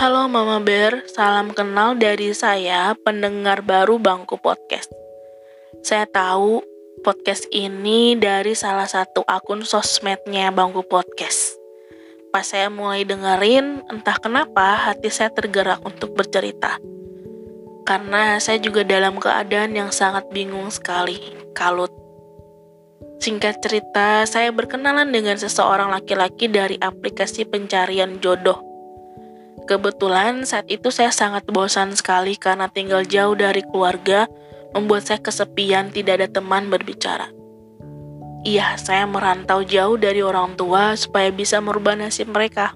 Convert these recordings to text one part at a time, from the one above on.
Halo Mama Bear, salam kenal dari saya, pendengar baru Bangku Podcast. Saya tahu podcast ini dari salah satu akun sosmednya Bangku Podcast. Pas saya mulai dengerin, entah kenapa hati saya tergerak untuk bercerita. Karena saya juga dalam keadaan yang sangat bingung sekali, kalut. Singkat cerita, saya berkenalan dengan seseorang laki-laki dari aplikasi pencarian jodoh Kebetulan saat itu saya sangat bosan sekali karena tinggal jauh dari keluarga, membuat saya kesepian tidak ada teman berbicara. Iya, saya merantau jauh dari orang tua supaya bisa merubah nasib mereka.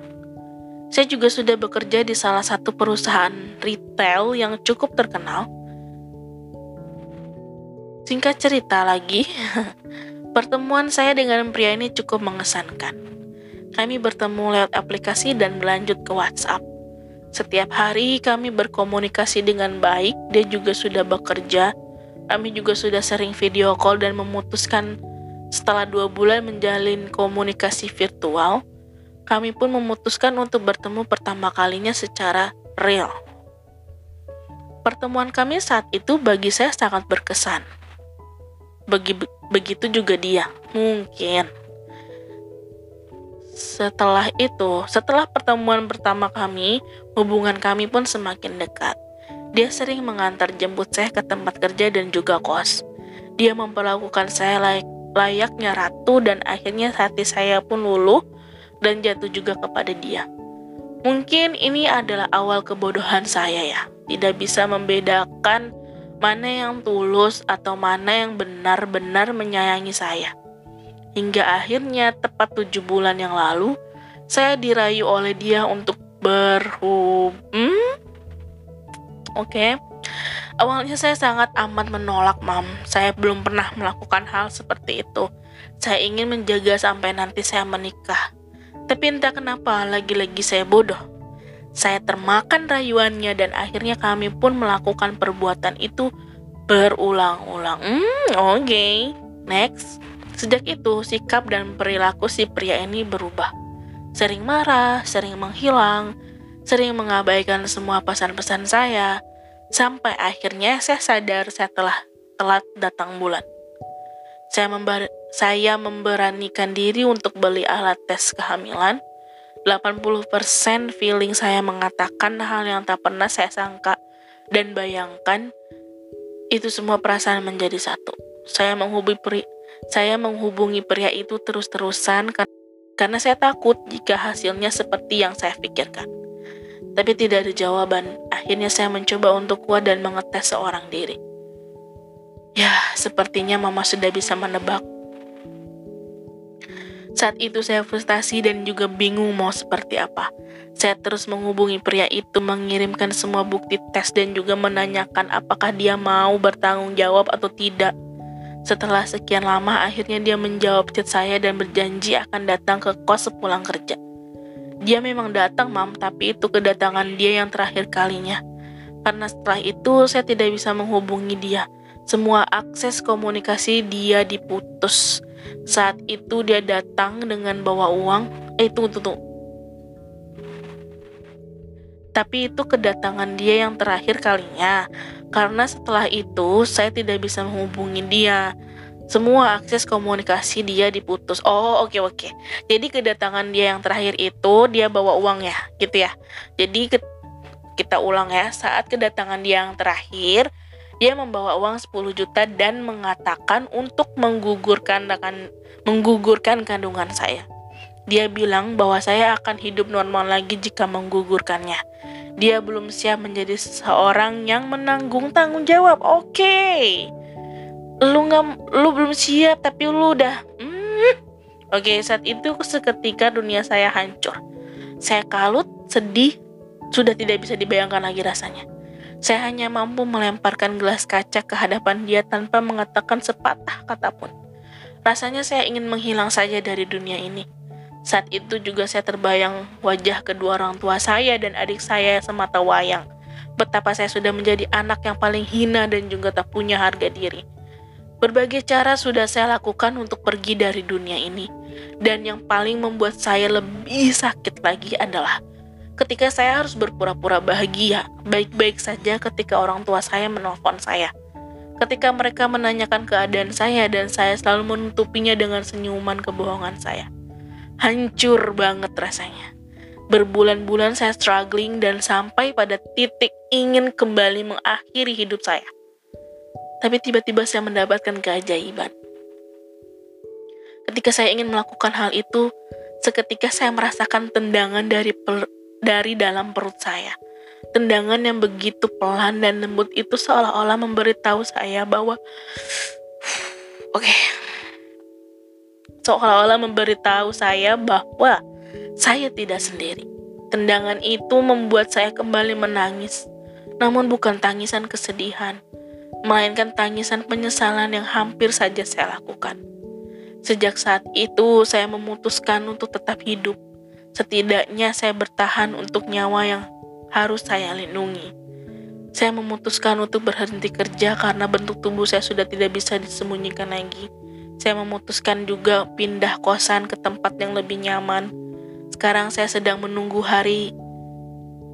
Saya juga sudah bekerja di salah satu perusahaan retail yang cukup terkenal. Singkat cerita lagi, pertemuan saya dengan pria ini cukup mengesankan. Kami bertemu lewat aplikasi dan berlanjut ke WhatsApp. Setiap hari kami berkomunikasi dengan baik, dia juga sudah bekerja. Kami juga sudah sering video call dan memutuskan setelah dua bulan menjalin komunikasi virtual, kami pun memutuskan untuk bertemu pertama kalinya secara real. Pertemuan kami saat itu bagi saya sangat berkesan. Bagi, begitu juga dia, mungkin. Setelah itu, setelah pertemuan pertama kami, hubungan kami pun semakin dekat. Dia sering mengantar jemput saya ke tempat kerja dan juga kos. Dia memperlakukan saya layak, layaknya ratu dan akhirnya hati saya pun luluh dan jatuh juga kepada dia. Mungkin ini adalah awal kebodohan saya ya. Tidak bisa membedakan mana yang tulus atau mana yang benar-benar menyayangi saya. Hingga akhirnya tepat tujuh bulan yang lalu, saya dirayu oleh dia untuk berhubung. Hmm? Oke. Okay. Awalnya saya sangat amat menolak, Mam. Saya belum pernah melakukan hal seperti itu. Saya ingin menjaga sampai nanti saya menikah. Tapi entah kenapa, lagi-lagi saya bodoh. Saya termakan rayuannya dan akhirnya kami pun melakukan perbuatan itu berulang-ulang. Hmm, oke. Okay. Next. Sejak itu, sikap dan perilaku si pria ini berubah. Sering marah, sering menghilang, sering mengabaikan semua pesan-pesan saya, sampai akhirnya saya sadar saya telah telat datang bulan. Saya, member saya memberanikan diri untuk beli alat tes kehamilan. 80% feeling saya mengatakan hal yang tak pernah saya sangka dan bayangkan itu semua perasaan menjadi satu. Saya menghubungi pri saya menghubungi pria itu terus-terusan karena saya takut jika hasilnya seperti yang saya pikirkan. Tapi tidak ada jawaban. Akhirnya saya mencoba untuk kuat dan mengetes seorang diri. Ya, sepertinya mama sudah bisa menebak. Saat itu saya frustasi dan juga bingung mau seperti apa. Saya terus menghubungi pria itu, mengirimkan semua bukti tes dan juga menanyakan apakah dia mau bertanggung jawab atau tidak. Setelah sekian lama, akhirnya dia menjawab chat saya dan berjanji akan datang ke kos sepulang kerja. Dia memang datang, Mam, tapi itu kedatangan dia yang terakhir kalinya. Karena setelah itu, saya tidak bisa menghubungi dia. Semua akses komunikasi dia diputus. Saat itu dia datang dengan bawa uang. Eh, tunggu, tunggu. Tapi itu kedatangan dia yang terakhir kalinya karena setelah itu saya tidak bisa menghubungi dia. Semua akses komunikasi dia diputus. Oh, oke okay, oke. Okay. Jadi kedatangan dia yang terakhir itu dia bawa uang ya, gitu ya. Jadi kita ulang ya, saat kedatangan dia yang terakhir, dia membawa uang 10 juta dan mengatakan untuk menggugurkan akan menggugurkan kandungan saya. Dia bilang bahwa saya akan hidup normal lagi jika menggugurkannya. Dia belum siap menjadi seseorang yang menanggung tanggung jawab. Oke. Okay. Lu nggak lu belum siap tapi lu udah hmm. Oke, okay, saat itu seketika dunia saya hancur. Saya kalut, sedih, sudah tidak bisa dibayangkan lagi rasanya. Saya hanya mampu melemparkan gelas kaca ke hadapan dia tanpa mengatakan sepatah kata pun. Rasanya saya ingin menghilang saja dari dunia ini. Saat itu juga saya terbayang wajah kedua orang tua saya dan adik saya semata wayang. Betapa saya sudah menjadi anak yang paling hina dan juga tak punya harga diri. Berbagai cara sudah saya lakukan untuk pergi dari dunia ini. Dan yang paling membuat saya lebih sakit lagi adalah Ketika saya harus berpura-pura bahagia, baik-baik saja ketika orang tua saya menelpon saya. Ketika mereka menanyakan keadaan saya dan saya selalu menutupinya dengan senyuman kebohongan saya. Hancur banget rasanya. Berbulan-bulan saya struggling dan sampai pada titik ingin kembali mengakhiri hidup saya. Tapi tiba-tiba saya mendapatkan keajaiban. Ketika saya ingin melakukan hal itu, seketika saya merasakan tendangan dari per, dari dalam perut saya. Tendangan yang begitu pelan dan lembut itu seolah-olah memberitahu saya bahwa oke. Okay. Seolah-olah memberitahu saya bahwa saya tidak sendiri. Tendangan itu membuat saya kembali menangis, namun bukan tangisan kesedihan, melainkan tangisan penyesalan yang hampir saja saya lakukan. Sejak saat itu, saya memutuskan untuk tetap hidup. Setidaknya, saya bertahan untuk nyawa yang harus saya lindungi. Saya memutuskan untuk berhenti kerja karena bentuk tubuh saya sudah tidak bisa disembunyikan lagi. Saya memutuskan juga pindah kosan ke tempat yang lebih nyaman. Sekarang saya sedang menunggu hari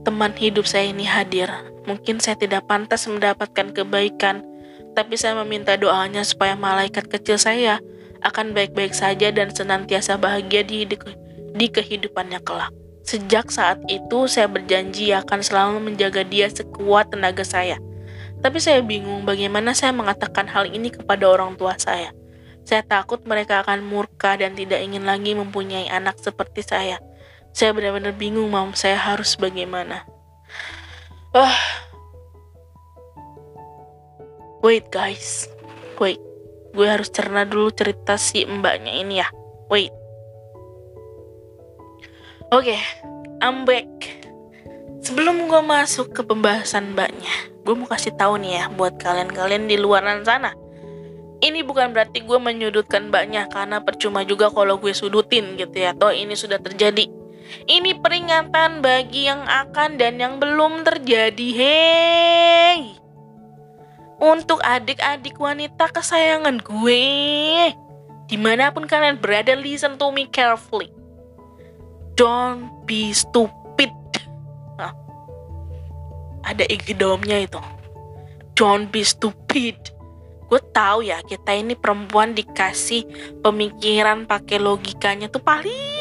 teman hidup saya ini hadir. Mungkin saya tidak pantas mendapatkan kebaikan, tapi saya meminta doanya supaya malaikat kecil saya akan baik-baik saja dan senantiasa bahagia di, di, di kehidupannya kelak. Sejak saat itu, saya berjanji akan selalu menjaga dia sekuat tenaga saya. Tapi saya bingung bagaimana saya mengatakan hal ini kepada orang tua saya. Saya takut mereka akan murka dan tidak ingin lagi mempunyai anak seperti saya. Saya benar-benar bingung mau saya harus bagaimana. Ah. Wait guys. Wait. Gue harus cerna dulu cerita si mbaknya ini ya. Wait. Oke, okay, I'm back. Sebelum gue masuk ke pembahasan mbaknya, gue mau kasih tahu nih ya buat kalian-kalian di luar sana. Ini bukan berarti gue menyudutkan mbaknya karena percuma juga kalau gue sudutin gitu ya. Toh ini sudah terjadi. Ini peringatan bagi yang akan dan yang belum terjadi. Hei untuk adik-adik wanita kesayangan gue. Di mana pun kalian berada, listen to me carefully. Don't be stupid. Nah, ada igdomnya itu. Don't be stupid. Gue tahu ya, kita ini perempuan dikasih pemikiran pakai logikanya tuh paling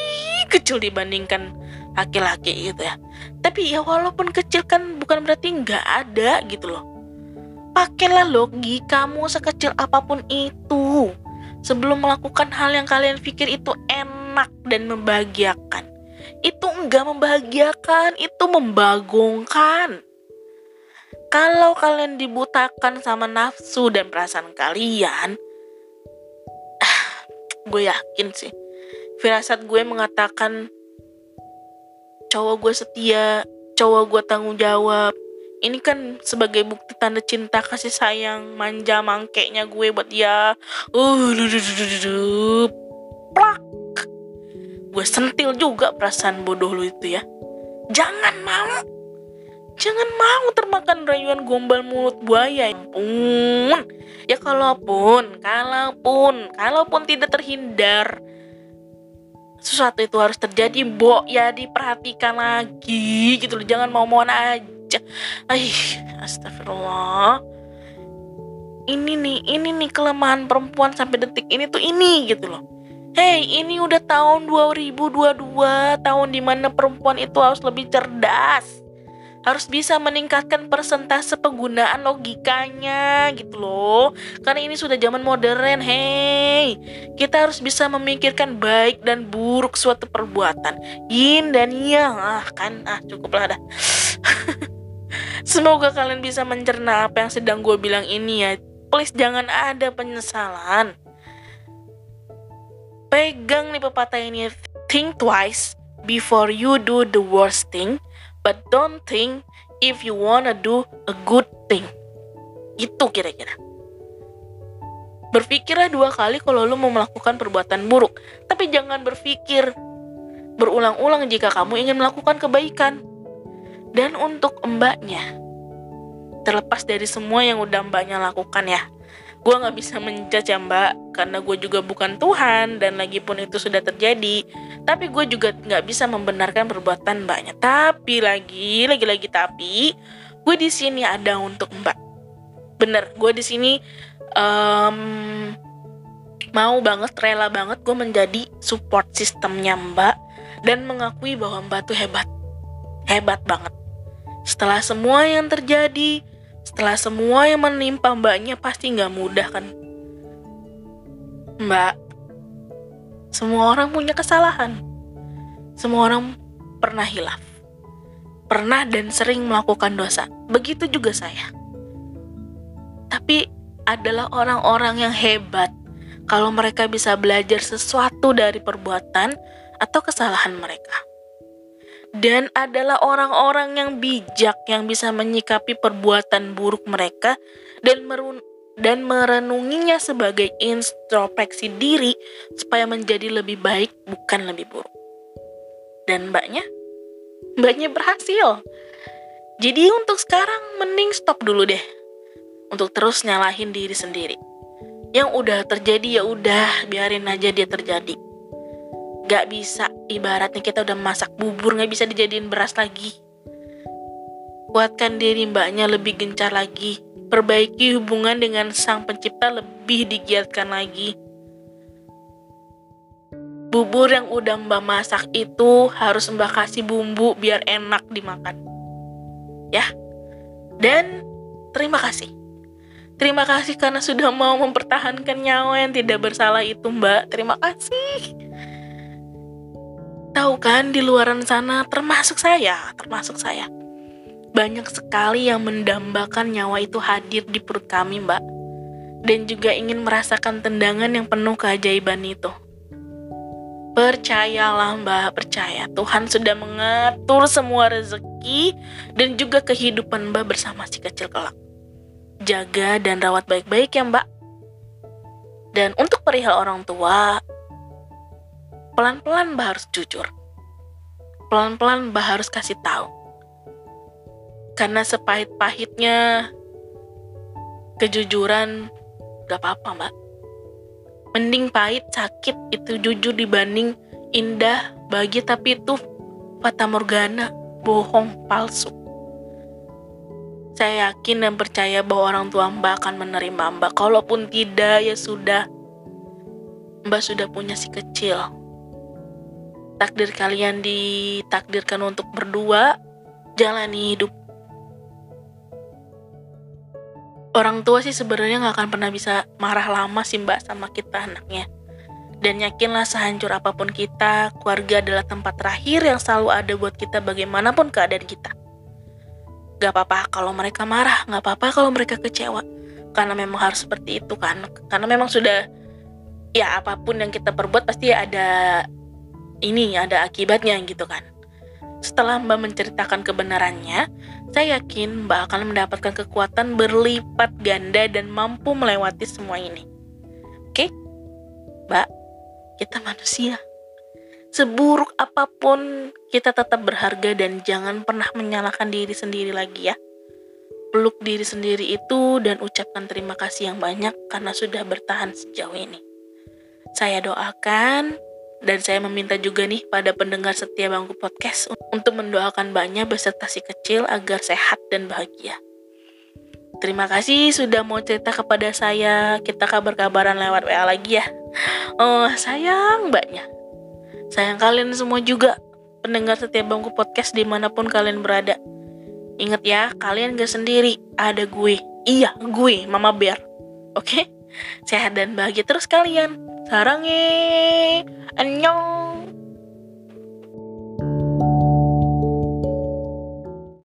kecil dibandingkan laki-laki gitu ya. Tapi ya walaupun kecil kan bukan berarti nggak ada gitu loh Pakailah logikamu sekecil apa pun itu sebelum melakukan hal yang kalian pikir itu enak dan membahagiakan. Itu enggak membahagiakan, itu membagongkan. Kalau kalian dibutakan sama nafsu dan perasaan kalian, gue yakin sih, firasat gue mengatakan cowok gue setia, cowok gue tanggung jawab, ini kan sebagai bukti tanda cinta kasih sayang manja mangkeknya gue buat dia. Uh plak. Gue sentil juga perasaan bodoh lu itu ya. Jangan mau. Jangan mau termakan rayuan gombal mulut buaya. Ya ampun. Ya kalaupun kalaupun kalaupun tidak terhindar sesuatu itu harus terjadi bo ya diperhatikan lagi gitu loh. Jangan mau-mauan aja. Aja Ay, astagfirullah. Ini nih ini nih kelemahan perempuan sampai detik ini tuh ini gitu loh. Hey, ini udah tahun 2022, tahun di mana perempuan itu harus lebih cerdas. Harus bisa meningkatkan persentase penggunaan logikanya gitu loh. Karena ini sudah zaman modern, hey. Kita harus bisa memikirkan baik dan buruk suatu perbuatan. Yin dan yang, ah kan, ah cukuplah dah. Semoga kalian bisa mencerna apa yang sedang gue bilang ini ya. Please jangan ada penyesalan. Pegang nih pepatah ini. Think twice before you do the worst thing, but don't think if you wanna do a good thing. Itu kira-kira. Berpikirlah dua kali kalau lu mau melakukan perbuatan buruk, tapi jangan berpikir berulang-ulang jika kamu ingin melakukan kebaikan. Dan untuk mbaknya, terlepas dari semua yang udah mbaknya lakukan ya, gue nggak bisa menjudge mbak karena gue juga bukan Tuhan dan lagi pun itu sudah terjadi tapi gue juga nggak bisa membenarkan perbuatan mbaknya. Tapi lagi lagi lagi tapi gue di sini ada untuk mbak. Bener gue di sini um, mau banget rela banget gue menjadi support sistemnya mbak dan mengakui bahwa mbak tuh hebat. Hebat banget. Setelah semua yang terjadi setelah semua yang menimpa mbaknya pasti nggak mudah kan? Mbak, semua orang punya kesalahan. Semua orang pernah hilaf. Pernah dan sering melakukan dosa. Begitu juga saya. Tapi adalah orang-orang yang hebat kalau mereka bisa belajar sesuatu dari perbuatan atau kesalahan mereka dan adalah orang-orang yang bijak yang bisa menyikapi perbuatan buruk mereka dan dan merenunginya sebagai introspeksi diri supaya menjadi lebih baik bukan lebih buruk. Dan mbaknya, mbaknya berhasil. Jadi untuk sekarang mending stop dulu deh. Untuk terus nyalahin diri sendiri. Yang udah terjadi ya udah, biarin aja dia terjadi gak bisa ibaratnya kita udah masak bubur gak bisa dijadiin beras lagi kuatkan diri mbaknya lebih gencar lagi perbaiki hubungan dengan sang pencipta lebih digiatkan lagi bubur yang udah mbak masak itu harus mbak kasih bumbu biar enak dimakan ya dan terima kasih Terima kasih karena sudah mau mempertahankan nyawa yang tidak bersalah itu, Mbak. Terima kasih. Tahu kan di luaran sana termasuk saya, termasuk saya. Banyak sekali yang mendambakan nyawa itu hadir di perut kami, Mbak. Dan juga ingin merasakan tendangan yang penuh keajaiban itu. Percayalah Mbak, percaya Tuhan sudah mengatur semua rezeki dan juga kehidupan Mbak bersama si kecil kelak. Jaga dan rawat baik-baik ya Mbak. Dan untuk perihal orang tua, pelan-pelan Mbak harus jujur. Pelan-pelan Mbak harus kasih tahu. Karena sepahit-pahitnya kejujuran gak apa-apa Mbak. Mending pahit, sakit itu jujur dibanding indah, bahagia tapi itu fata morgana, bohong, palsu. Saya yakin dan percaya bahwa orang tua Mbak akan menerima Mbak. Kalaupun tidak, ya sudah. Mbak sudah punya si kecil takdir kalian ditakdirkan untuk berdua, jalani hidup. Orang tua sih sebenarnya nggak akan pernah bisa marah lama sih mbak sama kita anaknya. Dan yakinlah sehancur apa pun kita, keluarga adalah tempat terakhir yang selalu ada buat kita bagaimanapun keadaan kita. Gak apa-apa kalau mereka marah, gak apa-apa kalau mereka kecewa. Karena memang harus seperti itu kan. Karena memang sudah, ya apa pun yang kita perbuat pasti ada ini ada akibatnya gitu kan. Setelah Mbak menceritakan kebenarannya, saya yakin Mbak akan mendapatkan kekuatan berlipat ganda dan mampu melewati semua ini. Oke? Mbak, kita manusia. Seburuk apa pun, kita tetap berharga dan jangan pernah menyalahkan diri sendiri lagi ya. Peluk diri sendiri itu dan ucapkan terima kasih yang banyak karena sudah bertahan sejauh ini. Saya doakan dan saya meminta juga nih pada pendengar setia Bangku Podcast untuk mendoakan banyak beserta si kecil agar sehat dan bahagia. Terima kasih sudah mau cerita kepada saya. Kita kabar-kabaran lewat WA lagi ya. Oh, sayang mbaknya. Sayang kalian semua juga. Pendengar setia Bangku Podcast di mana pun kalian berada. Ingat ya, kalian gak sendiri. Ada gue. Iya, gue, Mama Bear. Oke? Sehat dan bahagia terus kalian. 사랑해. 안녕.